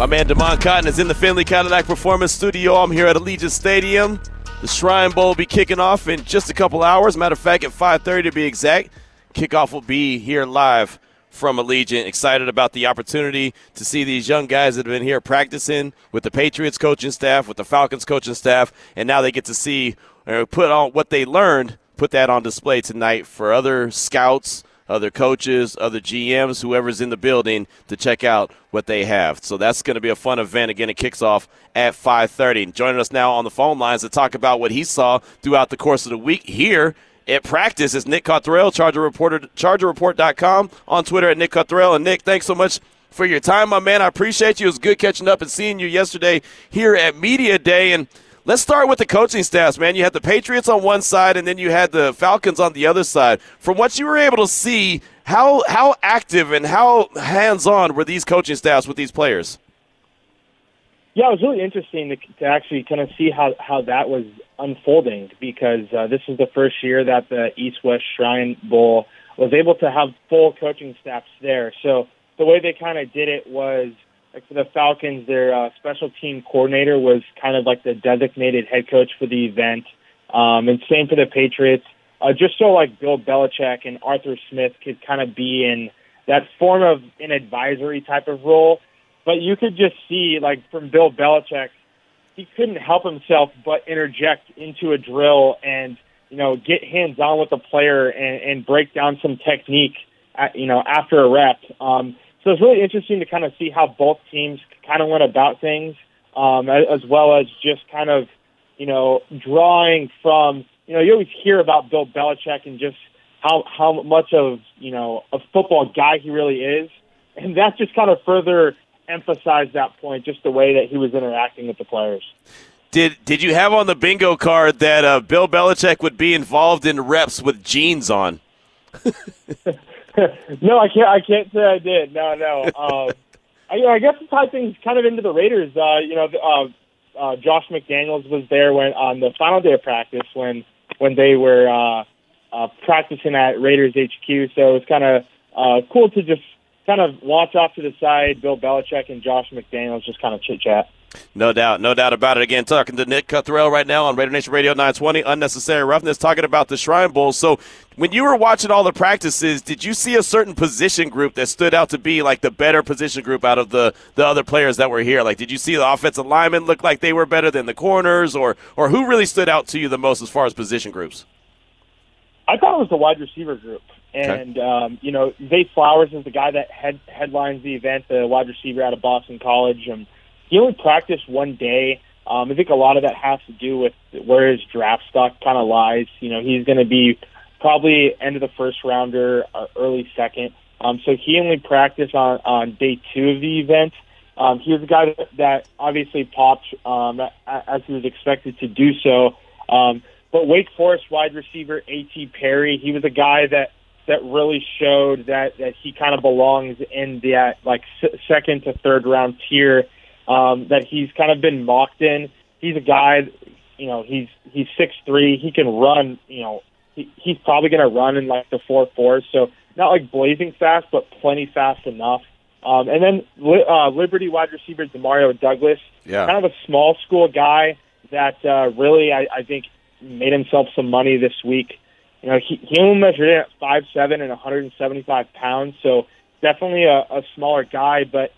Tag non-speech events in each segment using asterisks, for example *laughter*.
My man Damon Cotton is in the Findlay Cadillac Performance Studio. I'm here at Allegiant Stadium. The Shrine Bowl will be kicking off in just a couple hours. Matter of fact, at 5:30 to be exact. Kickoff will be here live from Allegiant. Excited about the opportunity to see these young guys that have been here practicing with the Patriots coaching staff, with the Falcons coaching staff, and now they get to see uh, put on what they learned, put that on display tonight for other scouts other coaches, other GMs, whoever's in the building to check out what they have. So that's going to be a fun event. Again, it kicks off at 5:30. Joining us now on the phone lines to talk about what he saw throughout the course of the week here at practice is Nick Cottrell, Charger Reporter, ChargerReport.com on Twitter at Nick Cottrell. And Nick, thanks so much for your time, my man. I appreciate you. It was good catching up and seeing you yesterday here at Media Day. And Let's start with the coaching staffs, man. You had the Patriots on one side, and then you had the Falcons on the other side. From what you were able to see, how how active and how hands on were these coaching staffs with these players? Yeah, it was really interesting to, to actually kind of see how how that was unfolding because uh, this is the first year that the East West Shrine Bowl was able to have full coaching staffs there. So the way they kind of did it was like for the Falcons, their uh, special team coordinator was kind of like the designated head coach for the event. Um, and same for the Patriots. Uh, just so like Bill Belichick and Arthur Smith could kind of be in that form of an advisory type of role. But you could just see like from Bill Belichick, he couldn't help himself but interject into a drill and you know get hands on with the player and, and break down some technique. At, you know after a rep. Um, so it's really interesting to kind of see how both teams kind of went about things, um, as well as just kind of, you know, drawing from, you know, you always hear about Bill Belichick and just how how much of you know a football guy he really is, and that just kind of further emphasized that point, just the way that he was interacting with the players. Did did you have on the bingo card that uh, Bill Belichick would be involved in reps with jeans on? *laughs* *laughs* no, I can't. I can't say I did. No, no. Um, I, I guess to tie things kind of into the Raiders, uh, you know, uh, uh, Josh McDaniels was there when on the final day of practice when when they were uh, uh, practicing at Raiders HQ. So it was kind of uh, cool to just kind of watch off to the side. Bill Belichick and Josh McDaniels just kind of chit chat. No doubt, no doubt about it. Again, talking to Nick Cuthrell right now on Raider Nation Radio 920, Unnecessary Roughness, talking about the Shrine Bowl. So, when you were watching all the practices, did you see a certain position group that stood out to be like the better position group out of the, the other players that were here? Like, did you see the offensive linemen look like they were better than the corners, or or who really stood out to you the most as far as position groups? I thought it was the wide receiver group. And okay. um, you know, Zay Flowers is the guy that head, headlines the event, the wide receiver out of Boston College. Um, he only practiced one day. Um, I think a lot of that has to do with where his draft stock kind of lies. You know, he's going to be probably end of the first rounder, or early second. Um, so he only practiced on, on day two of the event. Um, he was a guy that, obviously popped um, as he was expected to do so. Um, but Wake Forest wide receiver A.T. Perry, he was a guy that that really showed that that he kind of belongs in that like second to third round tier um, that he's kind of been mocked in. He's a guy, you know, he's he's six three. He can run, you know, he, he's probably going to run in like the four fours. So not like blazing fast, but plenty fast enough. Um, and then uh, Liberty wide receiver Demario Douglas, yeah. kind of a small school guy that uh, really I, I think made himself some money this week. You know, he, he only measured in at five seven and 175 pounds, so definitely a, a smaller guy, but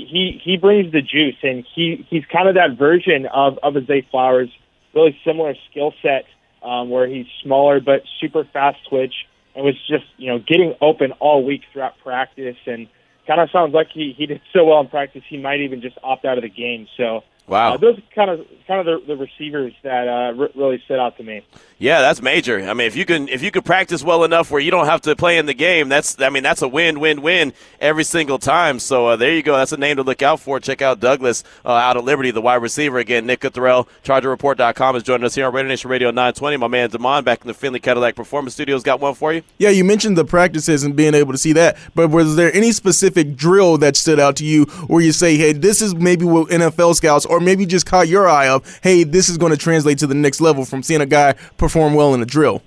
he, he brings the juice, and he he's kind of that version of of Zay Flowers, really similar skill set, um, where he's smaller but super fast twitch, and was just you know getting open all week throughout practice, and kind of sounds like he he did so well in practice he might even just opt out of the game. So Wow. uh, those kind of kind of the, the receivers that uh, r- really stood out to me. Yeah, that's major. I mean, if you can if you can practice well enough where you don't have to play in the game, that's I mean that's a win win win every single time. So uh, there you go. That's a name to look out for. Check out Douglas uh, out of Liberty, the wide receiver. Again, Nick Cothrell, ChargerReport.com is joining us here on Radio Nation Radio 920. My man Damon back in the Findlay Cadillac Performance Studios got one for you. Yeah, you mentioned the practices and being able to see that, but was there any specific drill that stood out to you where you say, hey, this is maybe what NFL scouts or maybe just caught your eye of, hey, this is going to translate to the next level from seeing a guy perform well in a drill?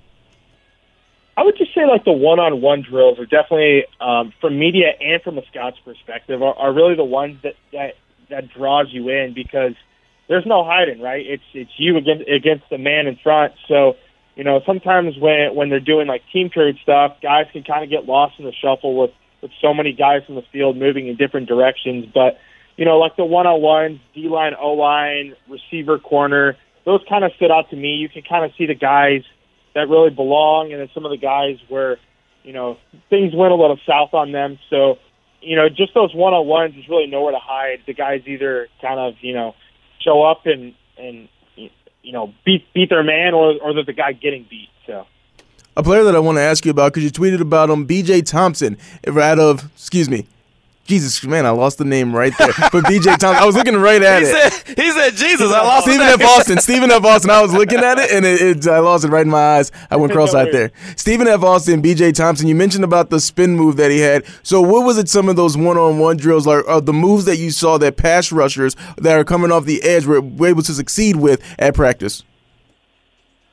I would just say like the one-on-one drills are definitely, um, from media and from a scout's perspective, are, are really the ones that, that that draws you in because there's no hiding, right? It's it's you against against the man in front. So, you know, sometimes when when they're doing like team period stuff, guys can kind of get lost in the shuffle with with so many guys in the field moving in different directions. But you know, like the one-on-ones, D-line, O-line, receiver, corner, those kind of stood out to me. You can kind of see the guys that really belong, and then some of the guys where, you know, things went a little south on them. So, you know, just those one-on-ones, there's really nowhere to hide. The guys either kind of, you know, show up and and you know beat beat their man, or or the guy getting beat. So. A player that I want to ask you about because you tweeted about him, B.J. Thompson, out of excuse me, Jesus, man, I lost the name right there. But BJ Thompson, I was looking right at He it. said, he said, Jesus, I lost Stephen F. Austin. Stephen F. Austin. I was looking at it and it, it, I lost it right in my eyes. I went cross-eyed there. Stephen F. Austin, BJ Thompson. You mentioned about the spin move that he had. So what was it? Some of those one-on-one drills, or, or the moves that you saw that pass rushers that are coming off the edge were, were able to succeed with at practice?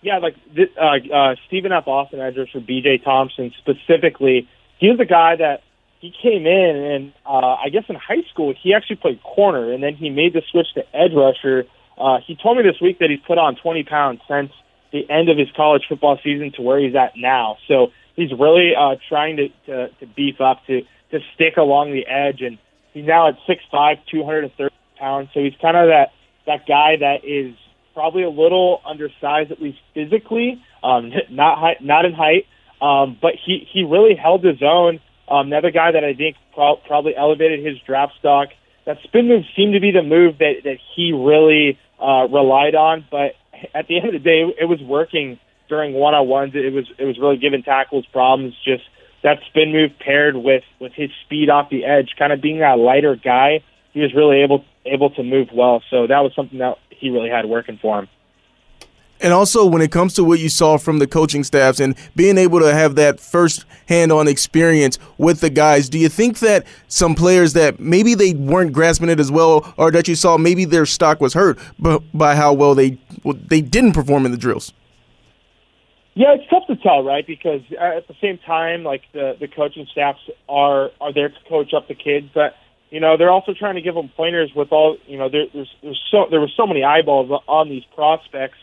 Yeah, like th- uh, uh, Stephen F. Austin, edge for B.J. Thompson specifically. He was the guy that he came in, and uh, I guess in high school he actually played corner, and then he made the switch to edge rusher. Uh, he told me this week that he's put on 20 pounds since the end of his college football season to where he's at now. So he's really uh, trying to, to to beef up to to stick along the edge, and he's now at 6'5", 230 pounds. So he's kind of that that guy that is probably a little undersized, at least physically, um, *laughs* not high, not in height, um, but he he really held his own. Um, another guy that I think pro- probably elevated his draft stock. That spin move seemed to be the move that that he really uh, relied on, but at the end of the day, it was working during one on ones. It was it was really giving tackles problems. Just that spin move paired with with his speed off the edge, kind of being that lighter guy, he was really able able to move well. So that was something that he really had working for him. And also, when it comes to what you saw from the coaching staffs and being able to have that first hand on experience with the guys, do you think that some players that maybe they weren't grasping it as well, or that you saw maybe their stock was hurt by how well they they didn't perform in the drills? Yeah, it's tough to tell, right? Because uh, at the same time, like the the coaching staffs are are there to coach up the kids, but you know they're also trying to give them pointers with all you know there, there's there's so there were so many eyeballs on these prospects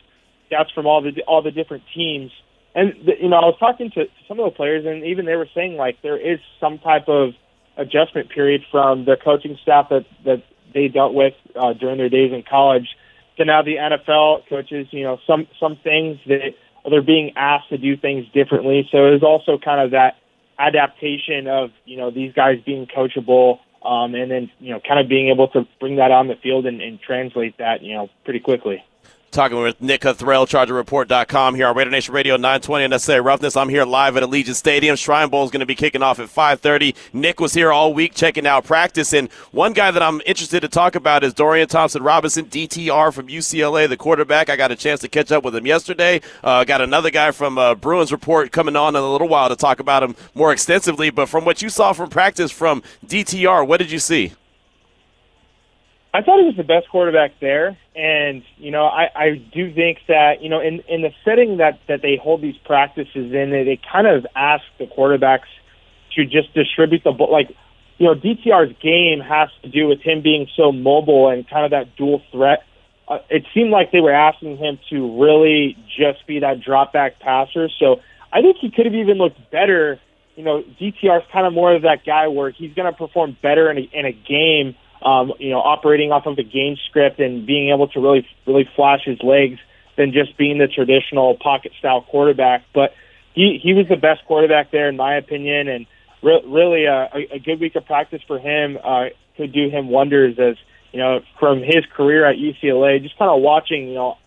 scouts from all the all the different teams and the, you know I was talking to, some of the players and even they were saying like there is some type of adjustment period from the coaching staff that that they dealt with uh, during their days in college to now the NFL coaches you know some some things that they're being asked to do things differently so there's also kind of that adaptation of you know these guys being coachable um, and then you know kind of being able to bring that on the field and, and translate that you know pretty quickly. Talking with Nick Cothrell, ChargerReport.com here on Raider Nation Radio 920 and SA Roughness. I'm here live at Allegiant Stadium. Shrine Bowl is going to be kicking off at 5:30. Nick was here all week checking out practice, and one guy that I'm interested to talk about is Dorian Thompson Robinson, DTR from UCLA, the quarterback. I got a chance to catch up with him yesterday. Uh, got another guy from uh, Bruins Report coming on in a little while to talk about him more extensively. But from what you saw from practice from DTR, what did you see? I thought he was the best quarterback there, and you know, I, I do think that you know, in in the setting that that they hold these practices in, they, they kind of ask the quarterbacks to just distribute the ball. Like, you know, DTR's game has to do with him being so mobile and kind of that dual threat. Uh, it seemed like they were asking him to really just be that drop back passer. So I think he could have even looked better. You know, DTR's kind of more of that guy where he's going to perform better in a, in a game um, you know, operating off of the game script and being able to really, really flash his legs than just being the traditional pocket style quarterback. But he, he was the best quarterback there, in my opinion, and re- really a, a good week of practice for him uh, could do him wonders as you know, from his career at UCLA, just kind of watching, you know,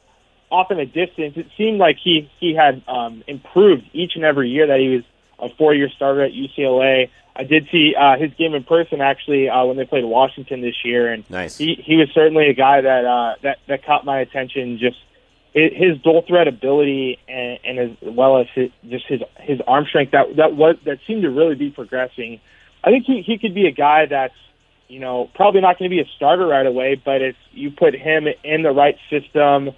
off in a distance, it seemed like he he had um, improved each and every year that he was a four-year starter at UCLA. I did see uh, his game in person actually uh, when they played Washington this year, and nice. he he was certainly a guy that uh, that that caught my attention. Just his dual threat ability and, and as well as his, just his his arm strength that that was that seemed to really be progressing. I think he he could be a guy that's you know probably not going to be a starter right away, but if you put him in the right system,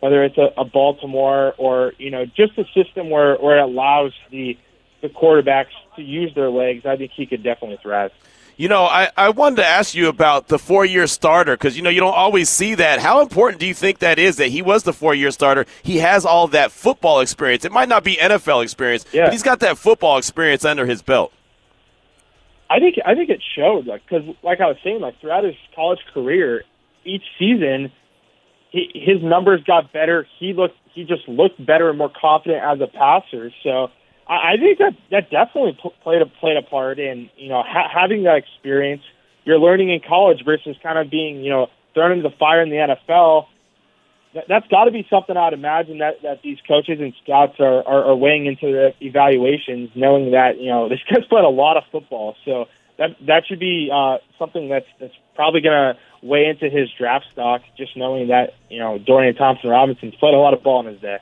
whether it's a, a Baltimore or you know just a system where where it allows the the quarterbacks to use their legs, I think he could definitely thrive. You know, I, I wanted to ask you about the four year starter because, you know, you don't always see that. How important do you think that is that he was the four year starter? He has all that football experience. It might not be NFL experience, yeah. but he's got that football experience under his belt. I think I think it showed, like because like I was saying, like throughout his college career, each season, he, his numbers got better. He looked he just looked better and more confident as a passer. So I, think that that definitely played a played a part in you know ha- having that experience. You're learning in college versus kind of being you know thrown into the fire in the NFL. That, that's got to be something I'd imagine that that these coaches and scouts are, are are weighing into the evaluations, knowing that you know *laughs* this guy's played a lot of football, so that that should be uh, something that's that's probably going to weigh into his draft stock. Just knowing that you know Dorian Thompson Robinson's played a lot of ball in his day.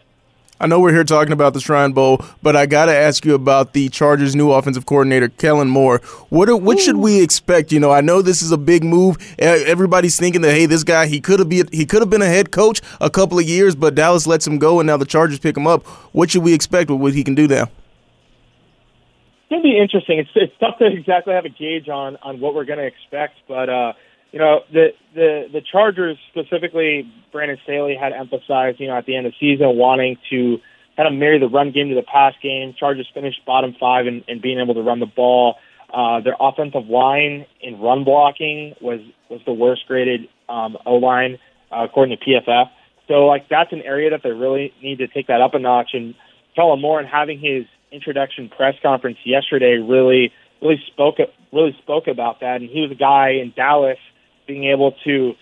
I know we're here talking about the Shrine Bowl, but I got to ask you about the Chargers' new offensive coordinator, Kellen Moore. What are, what should we expect? You know, I know this is a big move. Everybody's thinking that hey, this guy he could have be he could have been a head coach a couple of years, but Dallas lets him go, and now the Chargers pick him up. What should we expect with what he can do now? It's gonna be interesting. It's it's tough to exactly have a gauge on on what we're gonna expect, but. uh you know, the the the Chargers specifically, Brandon Staley had emphasized, you know, at the end of the season, wanting to kind of marry the run game to the pass game. Chargers finished bottom five in, in being able to run the ball. Uh, their offensive line in run blocking was was the worst graded um, O line uh, according to PFF. So like that's an area that they really need to take that up a notch. And Kellen Moore and having his introduction press conference yesterday really really spoke really spoke about that. And he was a guy in Dallas being able to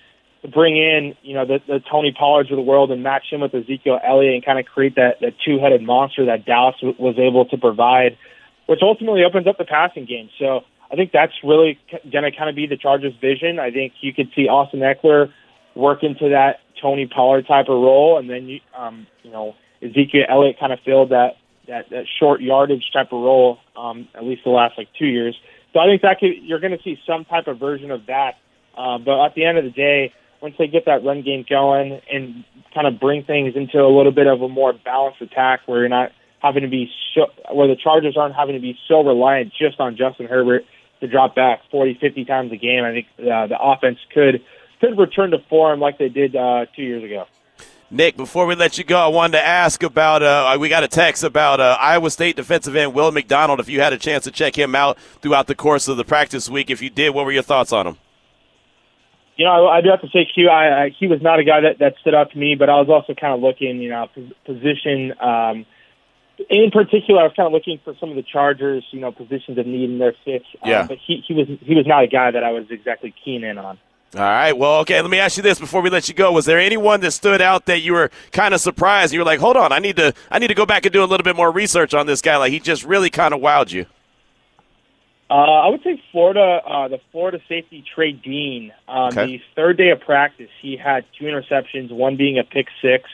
bring in, you know, the, the Tony Pollards of the world and match him with Ezekiel Elliott and kind of create that, that two-headed monster that Dallas w- was able to provide, which ultimately opens up the passing game. So I think that's really going to kind of be the Chargers' vision. I think you could see Austin Ekeler work into that Tony Pollard type of role, and then you, um, you know, Ezekiel Elliott kind of filled that that that short yardage type of role, um, at least the last like two years. So I think that could, you're going to see some type of version of that uh, but at the end of the day, once they get that run game going and kind of bring things into a little bit of a more balanced attack where you're not having to be so, where the Chargers aren't having to be so reliant just on Justin Herbert to drop back 40, 50 times a game, I think uh, the offense could could return to form like they did uh, two years ago. Nick, before we let you go, I wanted to ask about. Uh, we got a text about uh, Iowa State defensive end Will McDonald. If you had a chance to check him out throughout the course of the practice week, if you did, what were your thoughts on him? You know, I, I do have to say, Q. I, I, he was not a guy that that stood out to me, but I was also kind of looking, you know, position. Um, in particular, I was kind of looking for some of the Chargers, you know, positions of need in their fits. Uh, yeah. Um, but he he was he was not a guy that I was exactly keen in on. All right. Well, okay. Let me ask you this before we let you go: Was there anyone that stood out that you were kind of surprised? You were like, "Hold on, I need to I need to go back and do a little bit more research on this guy." Like he just really kind of wowed you. Uh, I would say Florida, uh, the Florida safety Trey Dean. Um, Okay. The third day of practice, he had two interceptions, one being a pick six,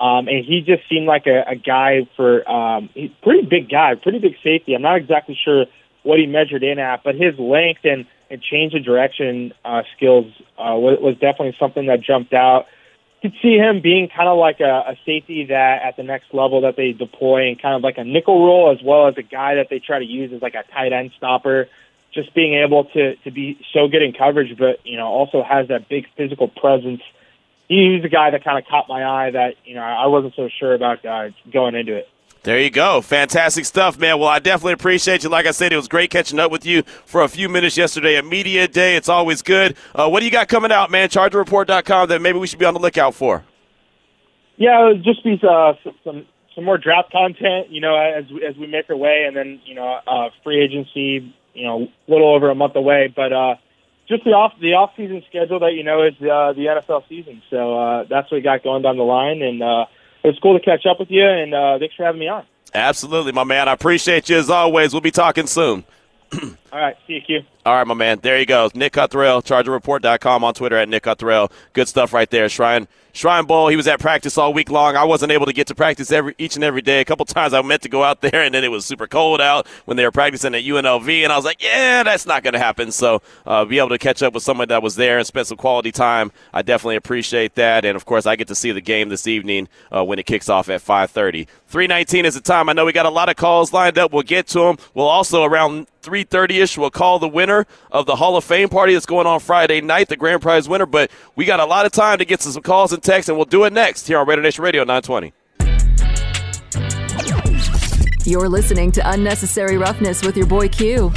um, and he just seemed like a, a guy for um, he's pretty big guy, pretty big safety. I'm not exactly sure what he measured in at, but his length and, and change of direction uh, skills uh, was, was definitely something that jumped out could see him being kind of like a, a safety that at the next level that they deploy and kind of like a nickel role as well as a guy that they try to use as like a tight end stopper. Just being able to to be so good in coverage, but you know also has that big physical presence. He's a guy that kind of caught my eye that you know I wasn't so sure about uh, going into it. There you go. Fantastic stuff, man. Well, I definitely appreciate you. Like I said, it was great catching up with you for a few minutes yesterday at Media Day. It's always good. Uh, what do you got coming out, man? ChargerReport.com that maybe we should be on the lookout for. Yeah, it would just be uh, some some more draft content, you know, as as we make our way, and then you know, uh, free agency, you know, a little over a month away. But uh, just the off the off season schedule that you know is uh, the NFL season. So uh, that's what we got going down the line, and uh, it's cool to catch up with you. And uh, thanks for having me on. Absolutely, my man. I appreciate you as always. We'll be talking soon. *clears throat* All right, see you. All right, my man. There you go. Nick Cuthrell, ChargerReport.com on Twitter at Nick Cuthrell. Good stuff right there. Shrine Shrine Bowl. He was at practice all week long. I wasn't able to get to practice every each and every day. A couple times I meant to go out there, and then it was super cold out when they were practicing at UNLV, and I was like, yeah, that's not going to happen. So uh, be able to catch up with someone that was there and spend some quality time, I definitely appreciate that. And of course, I get to see the game this evening uh, when it kicks off at 5:30. 319 is the time. I know we got a lot of calls lined up. We'll get to them. We'll also around 3:30ish we'll call the winner of the Hall of Fame party that's going on Friday night, the grand prize winner. But we got a lot of time to get to some calls and texts, and we'll do it next here on Raider Nation Radio 920. You're listening to Unnecessary Roughness with your boy Q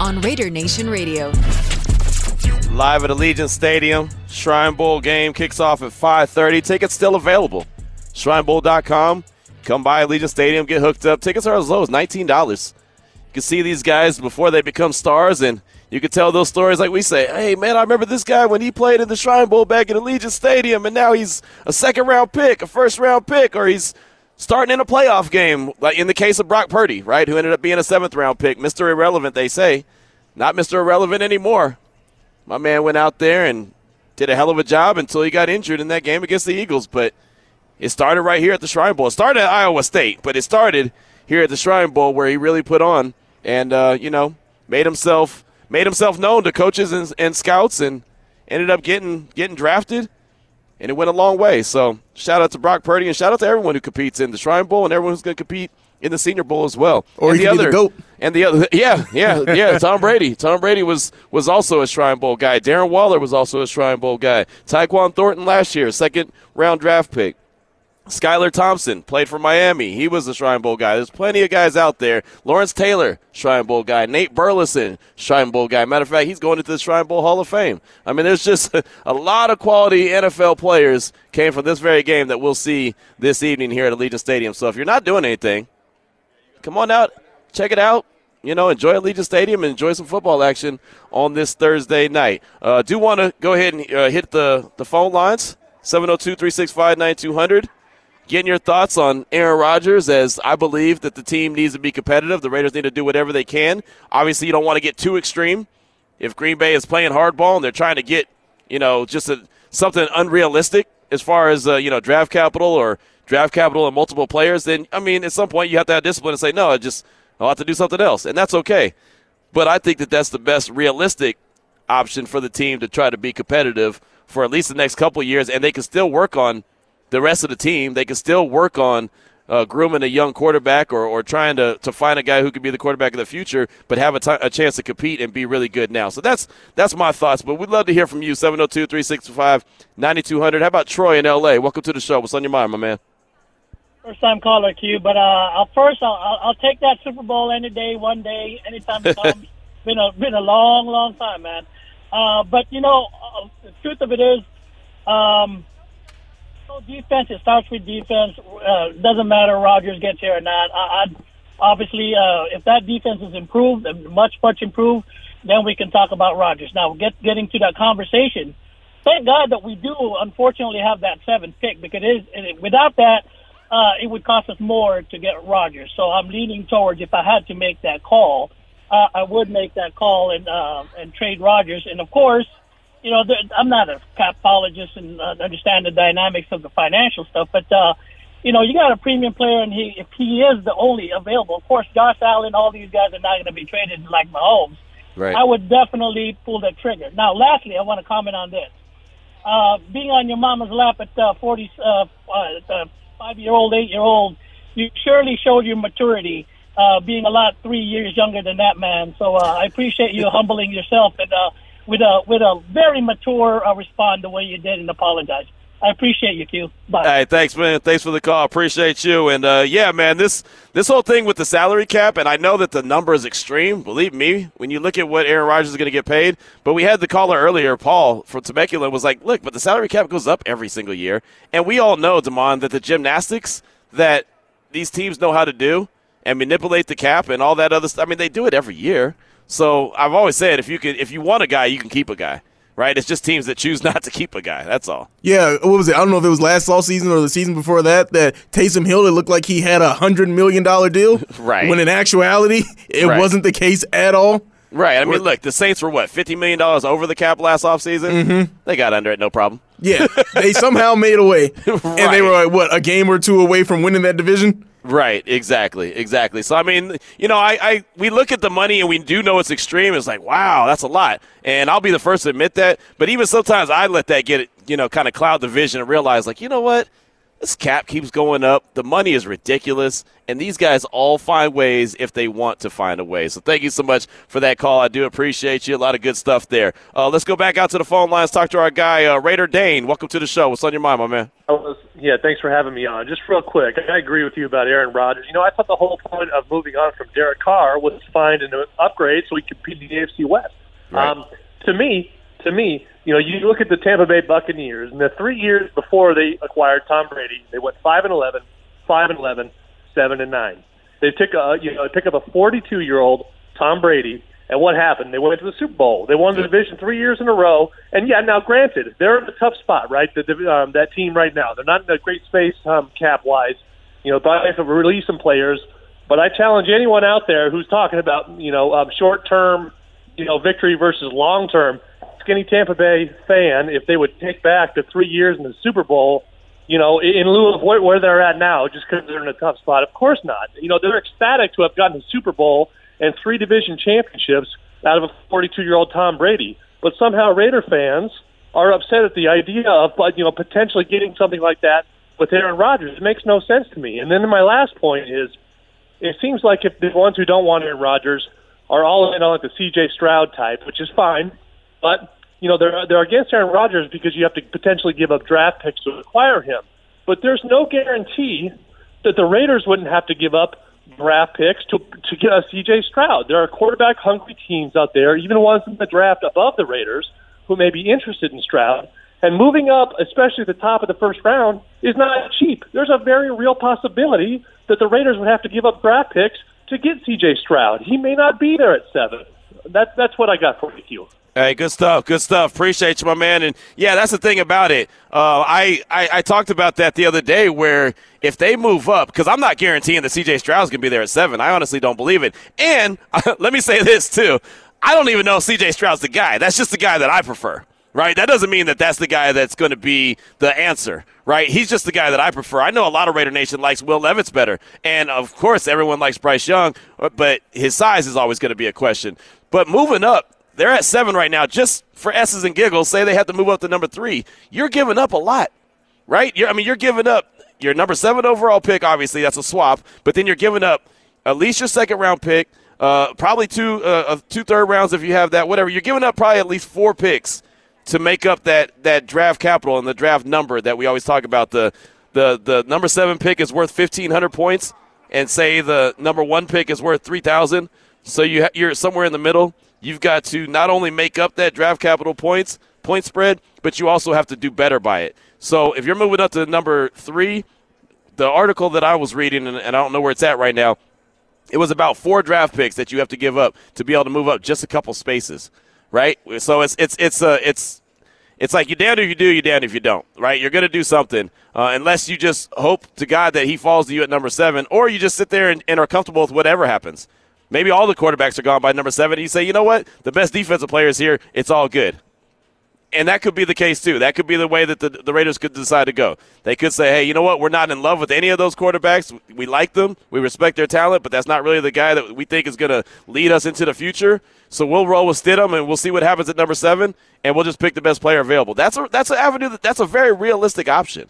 on Raider Nation Radio. Live at Allegiant Stadium, Shrine Bowl game kicks off at 5:30. Tickets still available. ShrineBowl.com. Come by Allegiant Stadium, get hooked up. Tickets are as low as $19. You can see these guys before they become stars, and you can tell those stories like we say. Hey, man, I remember this guy when he played in the Shrine Bowl back in Allegiant Stadium, and now he's a second round pick, a first round pick, or he's starting in a playoff game, like in the case of Brock Purdy, right, who ended up being a seventh round pick, Mr. Irrelevant, they say. Not Mr. Irrelevant anymore. My man went out there and did a hell of a job until he got injured in that game against the Eagles. But it started right here at the Shrine Bowl. It started at Iowa State, but it started here at the Shrine Bowl where he really put on and uh, you know made himself made himself known to coaches and, and scouts and ended up getting getting drafted and it went a long way. So shout out to Brock Purdy and shout out to everyone who competes in the Shrine Bowl and everyone who's going to compete in the Senior Bowl as well. Or and the other the GOAT. and the other, *laughs* yeah, yeah, yeah. *laughs* Tom Brady. Tom Brady was was also a Shrine Bowl guy. Darren Waller was also a Shrine Bowl guy. Tyquan Thornton last year, second round draft pick. Skylar Thompson played for Miami. He was a Shrine Bowl guy. There's plenty of guys out there. Lawrence Taylor, Shrine Bowl guy. Nate Burleson, Shrine Bowl guy. Matter of fact, he's going into the Shrine Bowl Hall of Fame. I mean, there's just *laughs* a lot of quality NFL players came from this very game that we'll see this evening here at Allegiant Stadium. So if you're not doing anything, come on out, check it out. You know, enjoy Allegiant Stadium and enjoy some football action on this Thursday night. Uh, do want to go ahead and uh, hit the, the phone lines 702 365 9200 getting your thoughts on Aaron Rodgers as I believe that the team needs to be competitive. The Raiders need to do whatever they can. Obviously, you don't want to get too extreme. If Green Bay is playing hardball and they're trying to get, you know, just a, something unrealistic as far as, uh, you know, draft capital or draft capital and multiple players, then, I mean, at some point you have to have discipline and say, no, I just, I'll have to do something else. And that's okay. But I think that that's the best realistic option for the team to try to be competitive for at least the next couple years, and they can still work on – the rest of the team. They can still work on uh, grooming a young quarterback or, or trying to, to find a guy who could be the quarterback of the future, but have a, t- a chance to compete and be really good now. So that's that's my thoughts. But we'd love to hear from you, 702 365 9200. How about Troy in LA? Welcome to the show. What's on your mind, my man? First time caller, Q. But uh, I'll first, I'll, I'll, I'll take that Super Bowl any day, one day, anytime it comes. *laughs* been a been a long, long time, man. Uh, but you know, uh, the truth of it is, um, defense. It starts with defense. Uh, doesn't matter Rodgers gets here or not. I, I'd obviously, uh, if that defense is improved, much, much improved, then we can talk about Rodgers. Now, get getting to that conversation. Thank God that we do, unfortunately, have that seventh pick because it is it, without that, uh, it would cost us more to get Rodgers. So I'm leaning towards if I had to make that call, uh, I would make that call and uh, and trade Rodgers. And of course, you know, I'm not a capologist and uh, understand the dynamics of the financial stuff, but uh, you know, you got a premium player, and he if he is the only available, of course, Josh Allen, all these guys are not going to be traded like Mahomes. Right. I would definitely pull the trigger. Now, lastly, I want to comment on this. Uh, being on your mama's lap at uh, 40, uh, uh, uh, five-year-old, eight-year-old, you surely showed your maturity, uh, being a lot three years younger than that man. So uh, I appreciate you humbling yourself and uh, with a with a very mature uh, respond the way you did and apologize. I appreciate you, Q. Bye. Hey, thanks, man. Thanks for the call. Appreciate you. And uh, yeah, man, this this whole thing with the salary cap, and I know that the number is extreme. Believe me, when you look at what Aaron Rodgers is going to get paid. But we had the caller earlier, Paul from Temecula, was like, "Look, but the salary cap goes up every single year, and we all know, Demond, that the gymnastics that these teams know how to do and manipulate the cap and all that other stuff. I mean, they do it every year. So I've always said if you can, if you want a guy, you can keep a guy. Right? It's just teams that choose *laughs* not to keep a guy. That's all. Yeah, what was it? I don't know if it was last all season or the season before that that Taysom Hill it looked like he had a hundred million dollar deal. *laughs* Right. When in actuality, it Right. wasn't the case at all. Right. I mean, look, the Saints were what fifty million dollars over the cap last offseason? Mm-hmm. They got under it, no problem. Yeah, *laughs* they somehow made a way, and they were like what a game or two away from winning that division. Right, exactly, exactly. So I mean, you know, I, I we look at the money and we do know it's extreme. It's like, wow, that's a lot, and I'll be the first to admit that. But even sometimes I let that get you know, kind of cloud the vision and realize, like, you know what, this cap keeps going up. The money is ridiculous, and these guys all find ways if they want to find a way. So thank you so much for that call. I do appreciate you. A lot of good stuff there. Uh, let's go back out to the phone lines. Talk to our guy uh, Raider Dane. Welcome to the show. What's on your mind, my man? Yeah, thanks for having me on. Just real quick, I agree with you about Aaron Rodgers. You know, I thought the whole point of moving on from Derek Carr was to find an upgrade so he could compete in the AFC West. Right. Um, to me, to me, you know, you look at the Tampa Bay Buccaneers, and the three years before they acquired Tom Brady, they went five and eleven, five and eleven, seven and nine. They took a, you know, they pick up a 42 year old Tom Brady, and what happened? They went to the Super Bowl. They won the division three years in a row. And yeah, now granted, they're in a tough spot, right? The, um, that team right now, they're not in a great space um, cap wise. You know, they have to release some players. But I challenge anyone out there who's talking about, you know, um, short term, you know, victory versus long term. Skinny Tampa Bay fan, if they would take back the three years in the Super Bowl, you know, in lieu of where, where they're at now, just because they're in a tough spot. Of course not. You know, they're ecstatic to have gotten the Super Bowl and three division championships out of a 42 year old Tom Brady. But somehow Raider fans are upset at the idea of, but, you know, potentially getting something like that with Aaron Rodgers. It makes no sense to me. And then my last point is, it seems like if the ones who don't want Aaron Rodgers are all in on like the C.J. Stroud type, which is fine, but you know they're they're against Aaron Rodgers because you have to potentially give up draft picks to acquire him. But there's no guarantee that the Raiders wouldn't have to give up draft picks to to get a C.J. Stroud. There are quarterback hungry teams out there, even ones in the draft above the Raiders, who may be interested in Stroud. And moving up, especially at the top of the first round, is not cheap. There's a very real possibility that the Raiders would have to give up draft picks to get C.J. Stroud. He may not be there at seven. That's that's what I got for you. Hey, good stuff. Good stuff. Appreciate you, my man. And yeah, that's the thing about it. Uh, I, I I talked about that the other day, where if they move up, because I'm not guaranteeing that C.J. Stroud's gonna be there at seven. I honestly don't believe it. And *laughs* let me say this too: I don't even know C.J. Stroud's the guy. That's just the guy that I prefer. Right? That doesn't mean that that's the guy that's going to be the answer. Right? He's just the guy that I prefer. I know a lot of Raider Nation likes Will Levis better, and of course everyone likes Bryce Young, but his size is always going to be a question. But moving up, they're at seven right now. Just for S's and giggles, say they have to move up to number three. You're giving up a lot, right? You're, I mean, you're giving up your number seven overall pick. Obviously, that's a swap, but then you're giving up at least your second round pick, uh, probably two uh, two third rounds if you have that. Whatever. You're giving up probably at least four picks to make up that that draft capital and the draft number that we always talk about. The the the number seven pick is worth fifteen hundred points, and say the number one pick is worth three thousand. So you ha- you're somewhere in the middle. You've got to not only make up that draft capital points point spread, but you also have to do better by it. So if you're moving up to number three, the article that I was reading, and, I don't know where it's at right now, it was about four draft picks that you have to give up to be able to move up just a couple spaces, right? So it's it's it's uh, it's it's like you're damned if you do, you're damned if you don't, right? You're going to do something uh, unless you just hope to God that he falls to you at number seven, or you just sit there and, and are comfortable with whatever happens. Maybe all the quarterbacks are gone by number seven. You say, you know what? The best defensive players here. It's all good. And that could be the case, too. That could be the way that the, the Raiders could decide to go. They could say, hey, you know what? We're not in love with any of those quarterbacks. We like them. We respect their talent, but that's not really the guy that we think is going to lead us into the future. So we'll roll with Stidham, and we'll see what happens at number seven, and we'll just pick the best player available. That's a, that's an avenue. That, that's a very realistic option,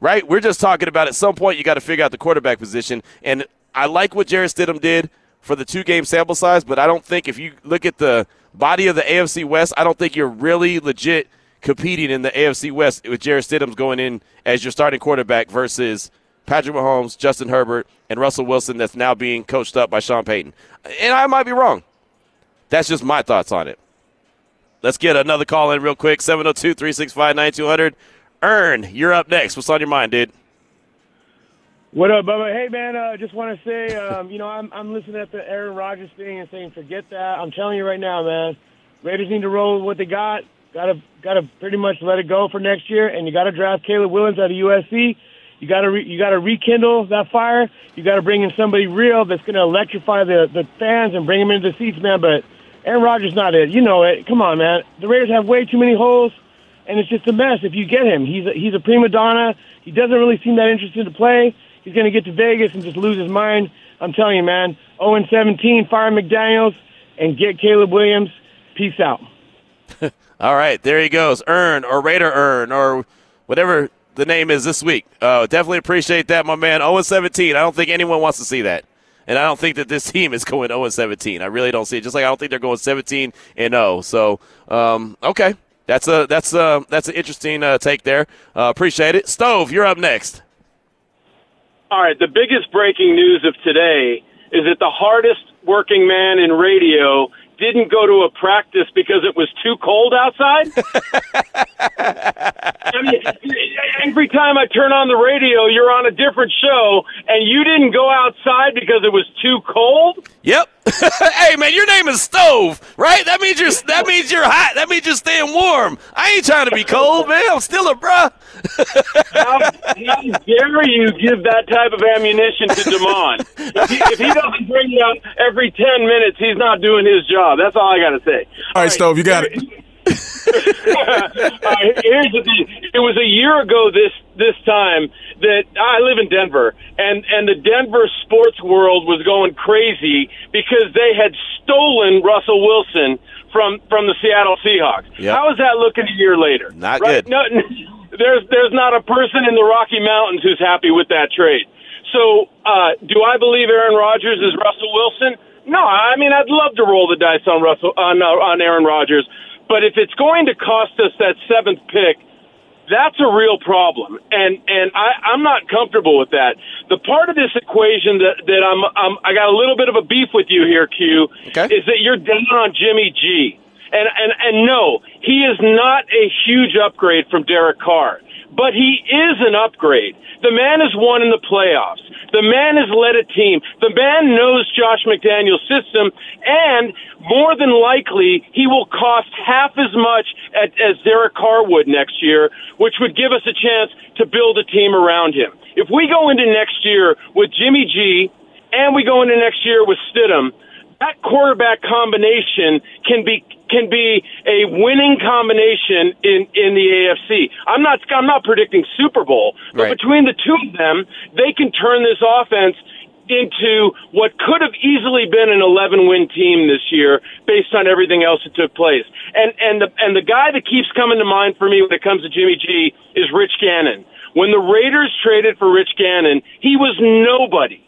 right? We're just talking about at some point you got to figure out the quarterback position. And I like what Jarrett Stidham did for the two game sample size, but I don't think if you look at the body of the AFC West, I don't think you're really legit competing in the AFC West with Jarrett Stidham's going in as your starting quarterback versus Patrick Mahomes, Justin Herbert, and Russell Wilson that's now being coached up by Sean Payton. And I might be wrong. That's just my thoughts on it. Let's get another call in real quick 702 365 9200. Earn, you're up next. What's on your mind, dude? What up, Bubba? Hey, man, uh, just want to say, um, you know, I'm, I'm listening at the Aaron Rodgers thing and saying, forget that. I'm telling you right now, man, Raiders need to roll with what they got. Got to, got to pretty much let it go for next year, and you got to draft Caleb Williams out of USC. You got to, re, you got to rekindle that fire. You got to bring in somebody real that's going to electrify the the fans and bring them into the seats, man. But Aaron Rodgers not it. You know it. Come on, man. The Raiders have way too many holes, and it's just a mess. If you get him, he's a, he's a prima donna. He doesn't really seem that interested to play he's going to get to Vegas and just lose his mind. I'm telling you, man. 0 17, fire McDaniels and get Caleb Williams. Peace out. *laughs* All right, there he goes. Earn or Raider Earn or whatever the name is this week. Uh, definitely appreciate that, my man. 0 17. I don't think anyone wants to see that. And I don't think that this *laughs* team is going 0 17. I really don't see it. Just like I don't think they're going 17 and 0. So, um, okay. That's a that's a that's an interesting uh, take there. Uh, appreciate it. Stove, you're up next. All right, the biggest breaking news of today is that the hardest working man in radio didn't go to a practice because it was too cold outside. *laughs* I mean, every time I turn on the radio, you're on a different show, and you didn't go outside because it was too cold. Yep. *laughs* hey man, your name is Stove, right? That means you're that means you're hot. That means you're staying warm. I ain't trying to be cold, man. I'm still a bruh. *laughs* how, how dare you give that type of ammunition to Demond? If he, if he doesn't bring it up every ten minutes, he's not doing his job. That's all I got to say. All right, Stove, you got it. *laughs* uh, here's the thing. It was a year ago this this time that I live in Denver, and and the Denver sports world was going crazy because they had stolen Russell Wilson from from the Seattle Seahawks. Yep. How is that looking a year later? Not right? good. No, there's there's not a person in the Rocky Mountains who's happy with that trade. So, uh, do I believe Aaron Rodgers is Russell Wilson? No, I mean I'd love to roll the dice on Russell on uh, on Aaron Rodgers, but if it's going to cost us that seventh pick, that's a real problem, and and I, I'm not comfortable with that. The part of this equation that that I'm, I'm I got a little bit of a beef with you here, Q, Okay. is that you're down on Jimmy G, and and and no, he is not a huge upgrade from Derek Carr, but he is an upgrade. The man has won in the playoffs. The man has led a team. The man knows Josh McDaniel's system, and more than likely, he will cost half as much at, as Derek Carr would next year, which would give us a chance to build a team around him. If we go into next year with Jimmy G, and we go into next year with Stidham, that quarterback combination can be can be a winning combination in in the AFC. I'm not I'm not predicting Super Bowl, but Right. between the two of them, they can turn this offense into what could have easily been an 11 win team this year based on everything else that took place. And and the and the guy that keeps coming to mind for me when it comes to Jimmy G is Rich Gannon. When the Raiders traded for Rich Gannon, he was nobody.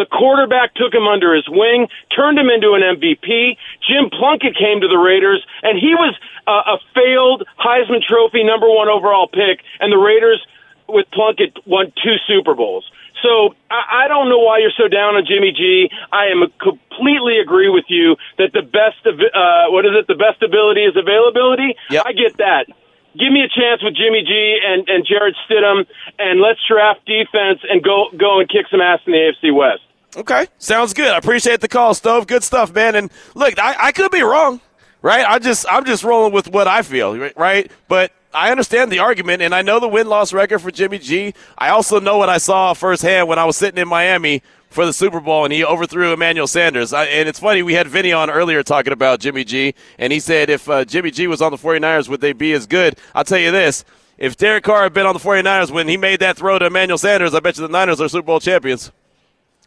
The quarterback took him under his wing, turned him into an MVP. Jim Plunkett came to the Raiders, and he was uh, a failed Heisman Trophy number one overall pick, and the Raiders with Plunkett won two Super Bowls. So I, I don't know why you're so down on Jimmy G. I am completely agree with you that the best of uh, what is it? The best ability is availability. Yep. I get that. Give me a chance with Jimmy G and, and Jarrett Stidham, and let's draft defense and go go and kick some ass in the AFC West. Okay, sounds good. I appreciate the call, Stove. Good stuff, man. And look, I, I could be wrong, right? I just I'm just rolling with what I feel, right? But I understand the argument, and I know the win loss record for Jimmy G. I also know what I saw firsthand when I was sitting in Miami for the Super Bowl, and he overthrew Emmanuel Sanders. I, and it's funny, we had Vinny on earlier talking about Jimmy G, and he said if uh, Jimmy G was on the 49ers, would they be as good? I'll tell you this. If Derek Carr had been on the 49ers when he made that throw to Emmanuel Sanders, I bet you the Niners are Super Bowl champions.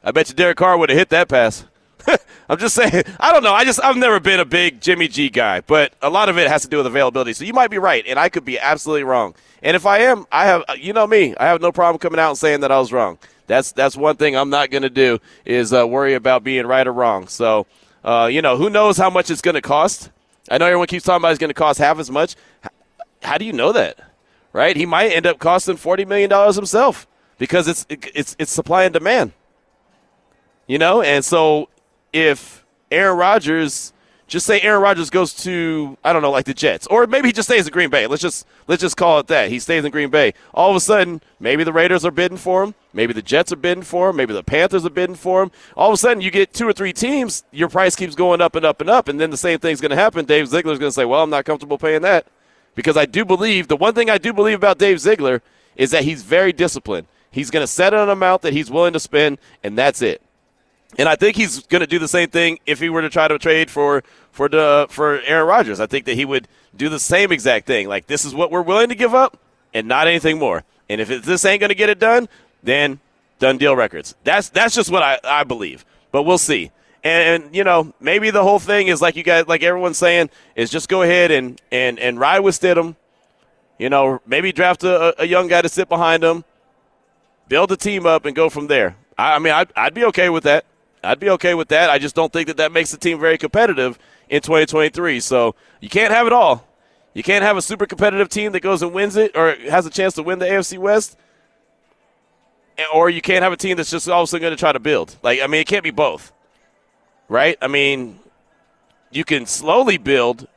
I bet you Derek Carr would have hit that pass. *laughs* I'm just saying. I don't know. I just I've never been a big Jimmy G guy, but a lot of it has to do with availability. So you might be right, and I could be absolutely wrong. And if I am, I have you know me. I have no problem coming out and saying that I was wrong. That's that's one thing I'm not going to do is uh, worry about being right or wrong. So uh, you know, who knows how much it's going to cost? I know everyone keeps talking about it's going to cost half as much. How do you know that? Right? He might end up costing forty million dollars himself because it's it's it's supply and demand. You know, and so if Aaron Rodgers just say Aaron Rodgers goes to I don't know, like the Jets, or maybe he just stays in Green Bay. Let's just let's just call it that. He stays in Green Bay. All of a sudden, maybe the Raiders are bidding for him. Maybe the Jets are bidding for him. Maybe the Panthers are bidding for him. All of a sudden, you get two or three teams. Your price keeps going up and up and up, and then the same thing's going to happen. Dave Ziegler's going to say, "Well, I'm not comfortable paying that," because I do believe the one thing I do believe about Dave Ziegler is that he's very disciplined. He's going to set an amount that he's willing to spend, and that's it. And I think he's going to do the same thing if he were to try to trade for for the for Aaron Rodgers. I think that he would do the same exact thing. Like this is what we're willing to give up, and not anything more. And if it, this ain't going to get it done, then done deal records. That's that's just what I, I believe. But we'll see. And, and you know maybe the whole thing is like you guys like everyone's saying is just go ahead and and and ride with Stidham. You know maybe draft a, a young guy to sit behind him, build a team up, and go from there. I, I mean I'd, I'd be okay with that. I'd be okay with that. I just don't think that that makes the team very competitive in 2023. So you can't have it all. You can't have a super competitive team that goes and wins it or has a chance to win the AFC West. Or you can't have a team that's just all of a sudden going to try to build. Like, I mean, it can't be both. Right? I mean, you can slowly build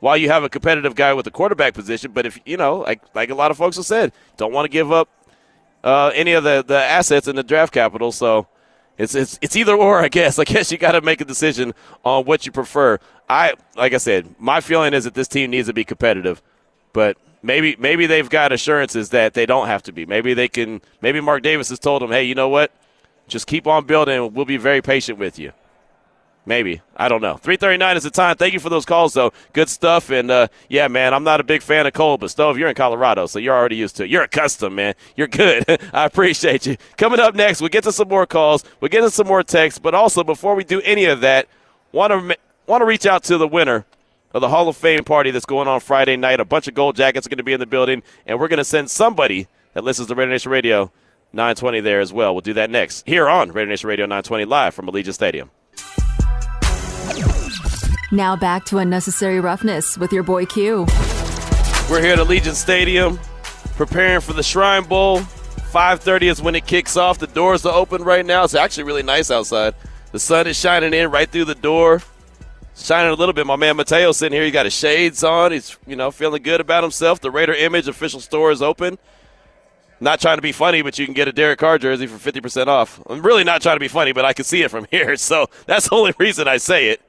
while you have a competitive guy with the quarterback position. But if, you know, like, like a lot of folks have said, don't want to give up uh, any of the, the assets in the draft capital. So it's, it's, it's either or, I guess. *laughs* I guess you got to make a decision on what you prefer. I like I said, my feeling is that this team needs to be competitive, but maybe maybe they've got assurances that they don't have to be. Maybe they can. Maybe Mark Davis has told them, "Hey, you know what? Just keep on building. We'll be very patient with you." Maybe I don't know. Three thirty nine is the time. Thank you for those calls, though. Good stuff. And uh, yeah, man, I'm not a big fan of cold, but Stove, you're in Colorado, so you're already used to it. You're accustomed, man. You're good. *laughs* I appreciate you. Coming up next, we'll get to some more calls. We'll get to some more texts, but also before we do any of that, want to want to reach out to the winner of the Hall of Fame party that's going on Friday night. A bunch of gold jackets are going to be in the building, and we're going to send somebody that listens to Raider Nation Radio 920 there as well. We'll do that next here on Raider Nation Radio 920 live from Allegiant Stadium. Now back to unnecessary roughness with your boy Q. We're here at Allegiant Stadium preparing for the Shrine Bowl. 5:30 is when it kicks off. The doors are open right now. It's actually really nice outside. The sun is shining in right through the door shining a little bit. My man Mateo sitting here. He got his shades on. He's you know feeling good about himself. The Raider Image official store is open. Not trying to be funny, but you can get a Derek Carr jersey for fifty percent off. I'm really not trying to be funny, but I can see it from *laughs* here, so that's the only reason I say it.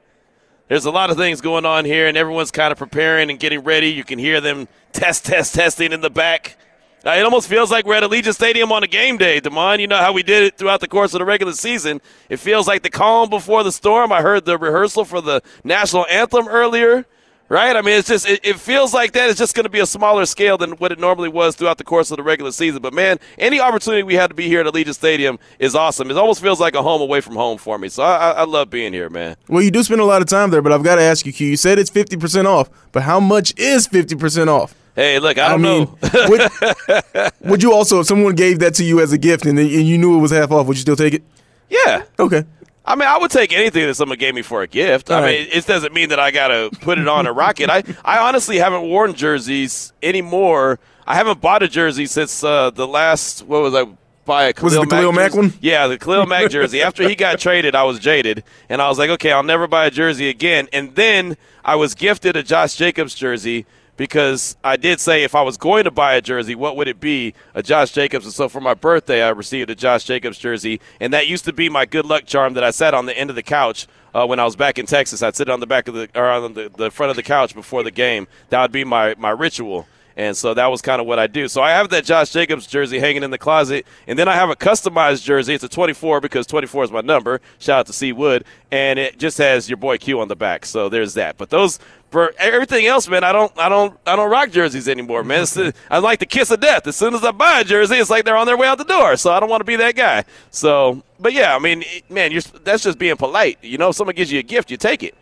There's a lot of things going on here, and everyone's kind of preparing and getting ready. You can hear them test, test, testing in the back. Uh, it almost feels like we're at Allegiant Stadium on a game day, Damon. You know how we did it throughout the course of the regular season. It feels like the calm before the storm. I heard the rehearsal for the national anthem earlier, right? I mean, it's just it, it feels like that. It's just going to be a smaller scale than what it normally was throughout the course of the regular season. But man, any opportunity we had to be here at Allegiant Stadium is awesome. It almost feels like a home away from home for me. So I, I, love being here, man. Well, you do spend a lot of time there, but I've got to ask you, Q. You said it's fifty percent off, but how much is fifty percent off? Hey, look, I don't I mean, know. would, *laughs* would you also, if someone gave that to you as a gift and, and you knew it was half off, would you still take it? yeah. Okay. I mean, I would take anything that someone gave me for a gift. All I right. mean, it doesn't mean that I got to put it on a rocket. I, I honestly haven't worn jerseys anymore. I haven't bought a jersey since uh, the last, what was I? Buy a Khalil Was it the Khalil Mack jersey. one? Yeah, the Khalil Mack jersey. After he got traded, I was jaded, and I was like, okay, I'll never buy a jersey again. And then I was gifted a Josh Jacobs jersey because I did say if I was going to buy a jersey, what would it be? A Josh Jacobs. And so for my birthday, I received a Josh Jacobs jersey, and that used to be my good luck charm that I sat on the end of the couch uh, when I was back in Texas. I'd sit on the back of the or on the, the front of the couch before the game. That would be my my ritual. And so that was kind of what I do. So I have that Josh Jacobs jersey hanging in the closet. And then I have a customized jersey. It's a 24 because 24 is my number. Shout out to C. Wood. And it just has your boy Q on the back. So there's that. But those for everything else, man, I don't I don't I don't rock jerseys anymore, man. The- I like the kiss of death. As soon as I buy a jersey, it's like they're on their way out the door. So I don't want to be that guy. So but yeah, I mean, man, you're that's just being polite. You know, if someone gives you a gift, you take it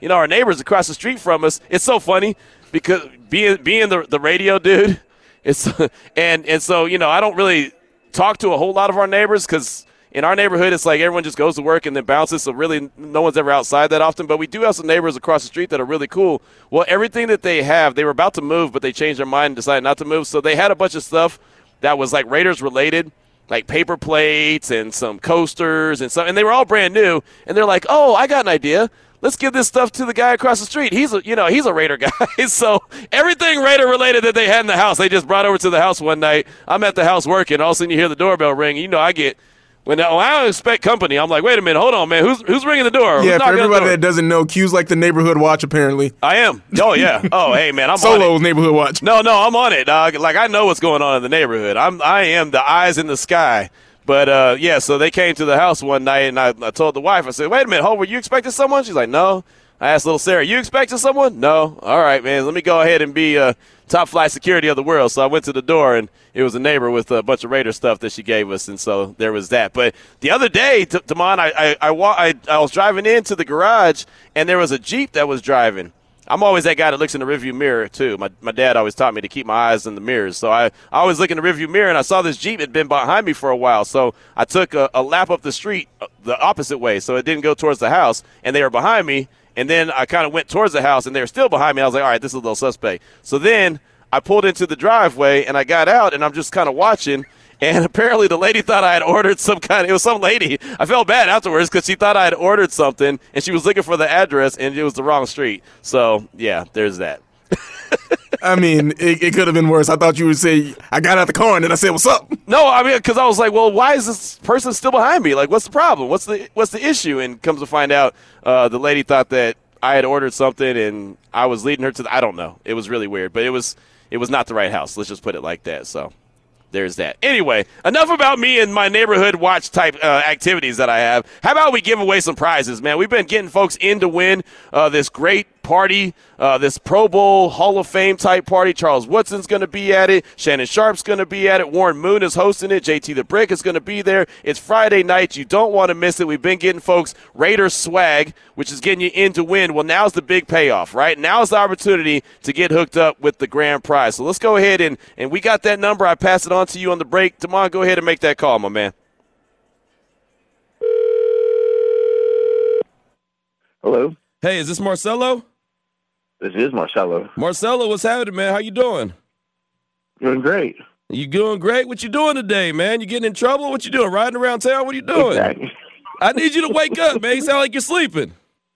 you know, our neighbors across the street from us. It's so funny because being being the the radio dude, *laughs* it's and and so you know, I don't really talk to a whole lot of our neighbors because in our neighborhood, it's like everyone just goes to work and then bounces. So really, no one's ever outside that often. But we do have some neighbors across the street that are really cool. Well, everything that they have, they were about to move, but they changed their mind and decided not to move. So they had a bunch of stuff that was like Raiders related like paper plates and some coasters and some, and they were all brand new. And they're like, "Oh, I got an idea. Let's give this stuff to the guy across the street. He's a, you know, he's a Raider guy. *laughs* so everything Raider related that they had in the house, they just brought over to the house one night. I'm at the house working. All of a sudden you hear the doorbell ring. You know, I get when oh, I don't expect company. I'm like, wait a minute, hold on, man. Who's who's ringing the door? Yeah, for everybody that doesn't know, Q's like the neighborhood watch. Apparently, I am. Oh yeah. *laughs* Oh hey man, I'm Solo's neighborhood watch. No, no, I'm on it, dog. Like I know what's going on in the neighborhood. I'm I am the eyes in the sky. But uh, yeah, so they came to the house one night, and I, I told the wife, I said, "Wait a minute, Hope, were you expecting someone?" She's like, "No." I asked little Sarah, "You expecting someone?" No. All right, man. Let me go ahead and be uh, top flight security of the world. So I went to the door, and it was a neighbor with a bunch of Raider stuff that she gave us, and so there was that. But the other day, I I, I, I I was driving into the garage, and there was a Jeep that was driving. I'm always that guy that looks in the rearview mirror too. My my dad always taught me to keep my eyes in the mirrors. So I, I always look in the rearview mirror and I saw this Jeep had been behind me for a while. So I took a, a lap up the street uh, the opposite way, so it didn't go towards the house, and they were behind me. And then I kind of went towards the house, and they were still behind me. I was like, all right, this is a little suspect. So then I pulled into the driveway, and I got out, and I'm just kind of watching. And apparently, the lady thought I had ordered some kind. Of, it was some lady. I felt bad afterwards because she thought I had ordered something, and she was looking for the address, and it was the wrong street. So yeah, there's that. *laughs* I mean, it, it could have been worse. I thought you would say, "I got out the car and then I said, what's up?" No, I mean, because I was like, well, why is this person still behind me? Like, what's the problem? What's the what's the issue? And comes to find out, uh, the lady thought that I had ordered something, and I was leading her to. The, I don't know. It was really weird, but it was it was not the right house. Let's just put it like that. So there's that. Anyway, enough about me and my neighborhood watch type uh, activities that I have. How about we give away some prizes, man? We've been getting folks in to win uh, this great party, uh, this Pro Bowl Hall of Fame type party. Charles Woodson's going to be at it. Shannon Sharpe's going to be at it. Warren Moon is hosting it. JT the Brick is going to be there. It's Friday night. You don't want to miss it. We've been getting folks Raiders swag, which is getting you in to win. Well, now's the big payoff, right? Now's the opportunity to get hooked up with the grand prize. So let's go ahead and, and we got that number. I pass it on to you on the break. Damon, go ahead and make that call, my man. Hello, Hey, is this Marcelo? This is Marcelo. Marcelo, what's happening, man? How you doing? Doing great. You doing great? What you doing today, man? You getting in trouble? What you doing? Riding around town? What are you doing? Exactly. I need you to wake up, man. You sound like you're sleeping.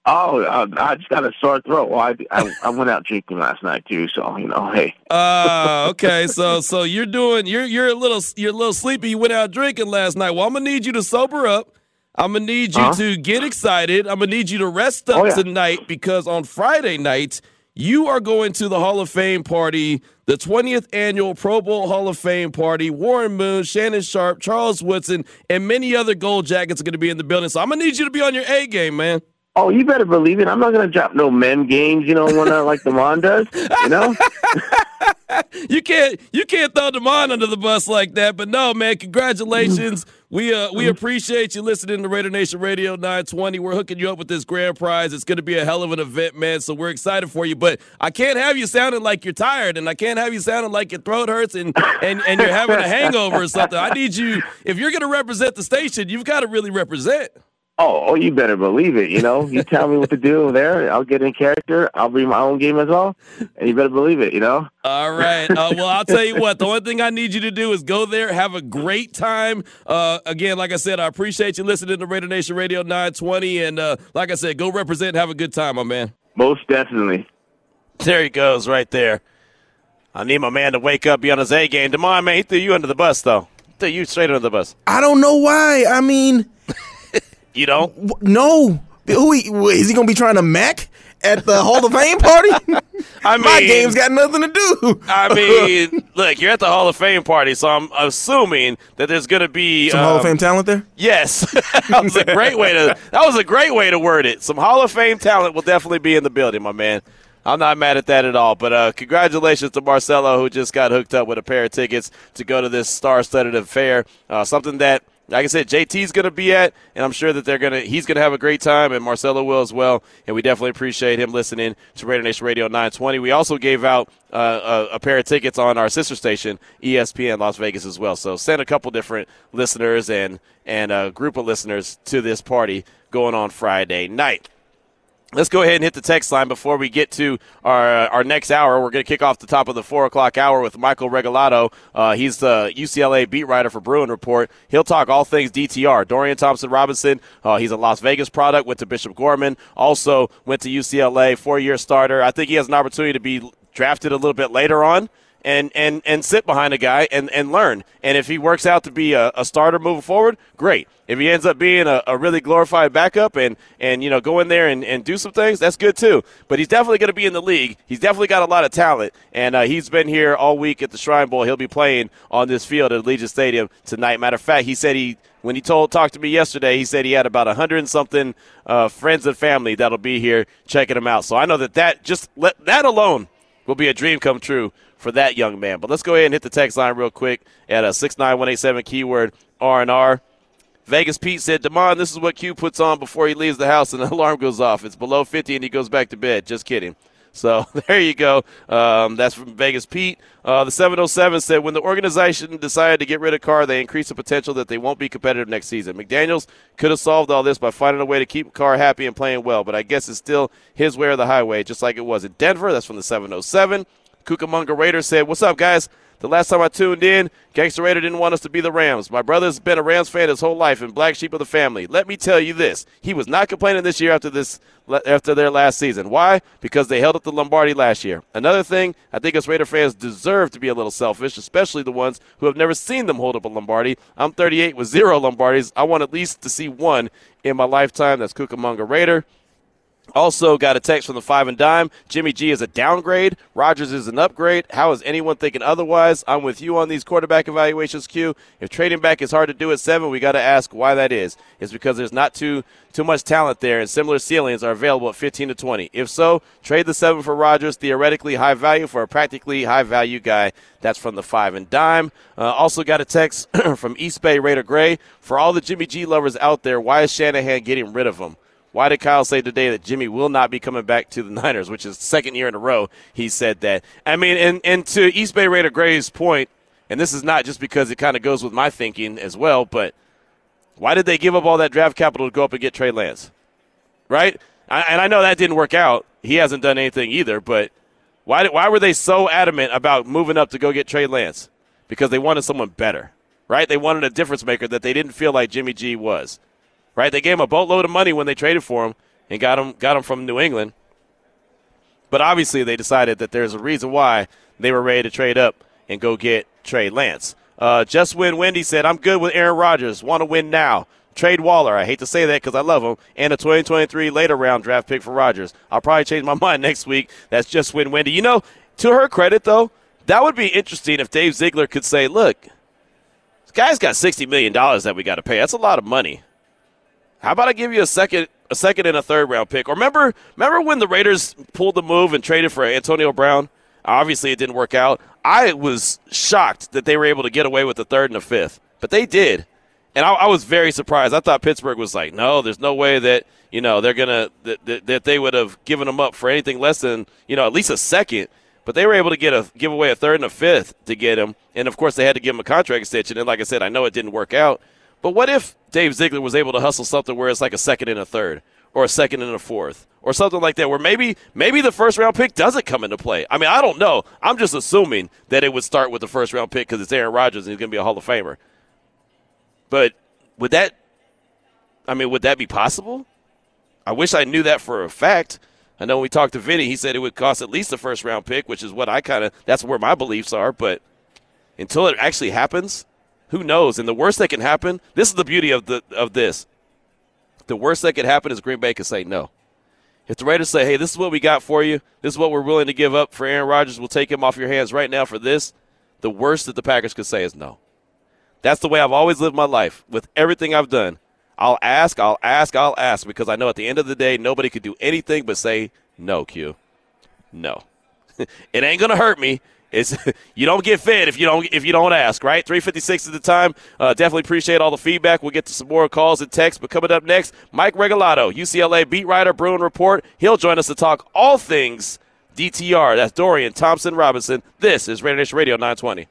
Oh, I just got a sore throat. Well, I, I I went out drinking last night too, so you know, hey. Uh, okay. So so you're doing you're you're a little you're a little sleepy. You went out drinking last night. Well, I'm gonna need you to sober up. I'm gonna need you Huh? to get excited. I'm gonna need you to rest up Oh, yeah. tonight because on Friday night you are going to the Hall of Fame party, the 20th annual Pro Bowl Hall of Fame party. Warren Moon, Shannon Sharpe, Charles Woodson, and many other gold jackets are gonna be in the building. So I'm gonna need you to be on your A game, man. Oh, you better believe it. I'm not gonna drop no men games, you know, when I like Demond does. You know. *laughs* *laughs* you can't you can't throw Demond under the bus like that. But no, man, congratulations. *laughs* We uh we appreciate you listening to Raider Nation Radio 920. We're hooking you up with this grand prize. It's gonna be a hell of an event, man. So we're excited for you. But I can't have you sounding like you're tired, and I can't have you sounding like your throat hurts and and, and you're having a hangover or something. I need you if you're gonna represent the station, you've got to really represent. Oh, oh, you better believe it. You know, you tell me what to do there. I'll get in character. I'll bring my own game as well, and you better believe it. You know. All right. Uh, well, I'll tell you what. The only thing I need you to do is go there, have a great time. Uh, again, like I said, I appreciate you listening to Raider Nation Radio 920, and uh, like I said, go represent, have a good time, my man. Most definitely. There he goes, right there. I need my man to wake up, be on his A game. Demond, man, he threw you under the bus, though. He threw you straight under the bus. I don't know why. I mean, You don't? no. Who he, is he gonna be trying to mac at the Hall of Fame party? *laughs* I *laughs* My game's got nothing to do. I *laughs* mean, look, you're at the Hall of Fame party, so I'm assuming that there's going to be some Hall of um, Fame talent there. Yes, that was a great way to. That was a great way to word it. Some Hall of Fame talent will definitely be in the building, my man. I'm not mad at that at all. But uh, congratulations to Marcelo, who just got hooked up with a pair of tickets to go to this star-studded affair. Uh, something that, like I said, JT's going to be at, and I'm sure that they're going to. He's going to have a great time, and Marcelo will as well. And we definitely appreciate him listening to Raider Nation Radio 920. We also gave out uh, a, a pair of tickets on our sister station, ESPN Las Vegas, as well. So send a couple different listeners and and a group of listeners to this party going on Friday night. Let's go ahead and hit the text line before we get to our our next hour. We're going to kick off the top of the four o'clock hour with Michael Regalado. Uh, he's the UCLA beat writer for Bruin Report. He'll talk all things DTR. Dorian Thompson Robinson, uh, he's a Las Vegas product, went to Bishop Gorman, also went to UCLA, four year starter. I think he has an opportunity to be drafted a little bit later on and and and sit behind a guy and and learn. And if he works out to be a, a starter moving forward, great. If he ends up being a, a, really glorified backup and and you know go in there and, and do some things, that's good too. But he's definitely going to be in the league. He's definitely got a lot of talent, and uh, he's been here all week at the Shrine Bowl. He'll be playing on this field at Allegiant Stadium tonight. Matter of fact, he said he when he told talked to me yesterday, he said he had about a hundred and something uh, friends and family that'll be here checking him out. So I know that that just let, that alone will be a dream come true for that young man. But let's go ahead and hit the text line real quick at a uh, six nine one eight seven keyword R and R. Vegas Pete said, Demond, this is what Q puts on before he leaves the house and the *laughs* alarm goes off. It's below 50 and he goes back to bed. Just kidding. So *laughs* there you go. Um, that's from Vegas Pete. Uh, the 707 said, when the organization decided to get rid of Carr, they increased the potential that they won't be competitive next season. McDaniels could have solved all this by finding a way to keep Carr happy and playing well, but I guess it's still his way or the highway, just like it was in Denver. That's from the 707. Cucamonga Raider said, What's up, guys? The last time I tuned in, Gangster Raider didn't want us to be the Rams. My brother's been a Rams fan his whole life and black sheep of the family. Let me tell you this: he was not complaining this year after this after their last season. Why? Because they held up the Lombardi last year. Another thing, I think us Raider fans deserve to be a little selfish, especially the ones who have never seen them hold up a Lombardi. I'm 38 with zero Lombardis. I want at least to see one in my lifetime. That's Cucamonga Raider. Also, got a text from the five and dime. Jimmy G is a downgrade. Rodgers is an upgrade. How is anyone thinking otherwise? I'm with you on these quarterback evaluations, Q. If trading back is hard to do at seven, we got to ask why that is. It's because there's not too too much talent there, and similar ceilings are available at 15 to 20. If so, trade the seven for Rodgers, Theoretically high value for a practically high value guy. That's from the five and dime. Uh, also got a text *clears throat* from East Bay Raider Gray. For all the Jimmy G lovers out there, why is Shanahan getting rid of him? Why did Kyle say today that Jimmy will not be coming back to the Niners, which is second year in a row he said that? I mean, and, and to East Bay Raider Gray's point, and this is not just because it kind of goes with my thinking as well, but why did they give up all that draft capital to go up and get Trey Lance? Right? I, and I know that didn't work out. He hasn't done anything either, but why, did, why were they so adamant about moving up to go get Trey Lance? Because they wanted someone better, right? They wanted a difference maker that they didn't feel like Jimmy G was right? They gave him a boatload of money when they traded for him and got him got him from New England. But obviously, they decided that there's a reason why they were ready to trade up and go get Trey Lance. Uh, Just Win Wendy said, I'm good with Aaron Rodgers. Want to win now. Trade Waller. I hate to say that because I love him. And a 2023 later round draft pick for Rodgers. I'll probably change my *laughs* mind next week. That's Just Win Wendy. You know, to her credit, though, that would be interesting if Dave Ziegler could say, look, this guy's got $60 million that we got to pay. That's a lot of money. How about I give you a second, a second and a third round pick? Or remember, remember when the Raiders pulled the move and traded for Antonio Brown? Obviously, it didn't work out. I was shocked that they were able to get away with the third and the fifth, but they did, and I, I was very surprised. I thought Pittsburgh was like, no, there's no way that you know they're gonna that, that, that they would have given them up for anything less than you know at least a second. But they were able to get a give away a third and a fifth to get him, and of course they had to give him a contract extension. And like I said, I know it didn't work out. But what if Dave Ziegler was able to hustle something where it's like a second and a third, or a second and a fourth, or something like that, where maybe maybe the first round pick doesn't come into play? I mean, I don't know. I'm just assuming that it would start with the first round pick because it's Aaron Rodgers and he's going to be a Hall of Famer. But would that? I mean, would that be possible? I wish I knew that for a fact. I know when we talked to Vinny, he said it would cost at least a first round pick, which is what I kind of that's where my beliefs are. But until it actually happens, who knows? And the worst that can happen, this is the beauty of the of this. The worst that could happen is Green Bay could say no. If the Raiders say, "Hey, this is what we got for you. This is what we're willing to give up for Aaron Rodgers. We'll take him off your hands right now for this," the worst that the Packers could say is no. That's the way I've always lived my life with everything I've done. I'll ask, I'll ask, I'll ask because I know at the end of the day nobody could do anything but say no, Q. No. *laughs* it ain't going to hurt me it's *laughs* you don't get fed if you don't if you don't ask, right? 356 at the time. Uh, definitely appreciate all the feedback. We'll get to some more calls and texts. But coming up next, Mike Regalado, UCLA beat writer, Bruin Report. He'll join us to talk all things DTR. That's Dorian Thompson Robinson. This is Raider Nation Radio 920.